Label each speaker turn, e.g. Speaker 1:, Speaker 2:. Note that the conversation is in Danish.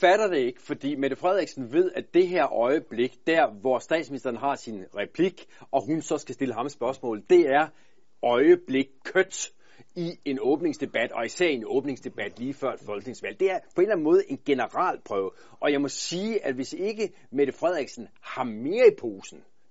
Speaker 1: fatter det ikke, fordi Mette Frederiksen ved, at det her øjeblik, der hvor statsministeren har sin replik, og hun så skal stille ham spørgsmål, det er øjeblik kødt i en åbningsdebat, og især en åbningsdebat lige før et folketingsvalg. Det er på en eller anden måde en generalprøve. Og jeg må sige, at hvis ikke Mette Frederiksen har mere i posen,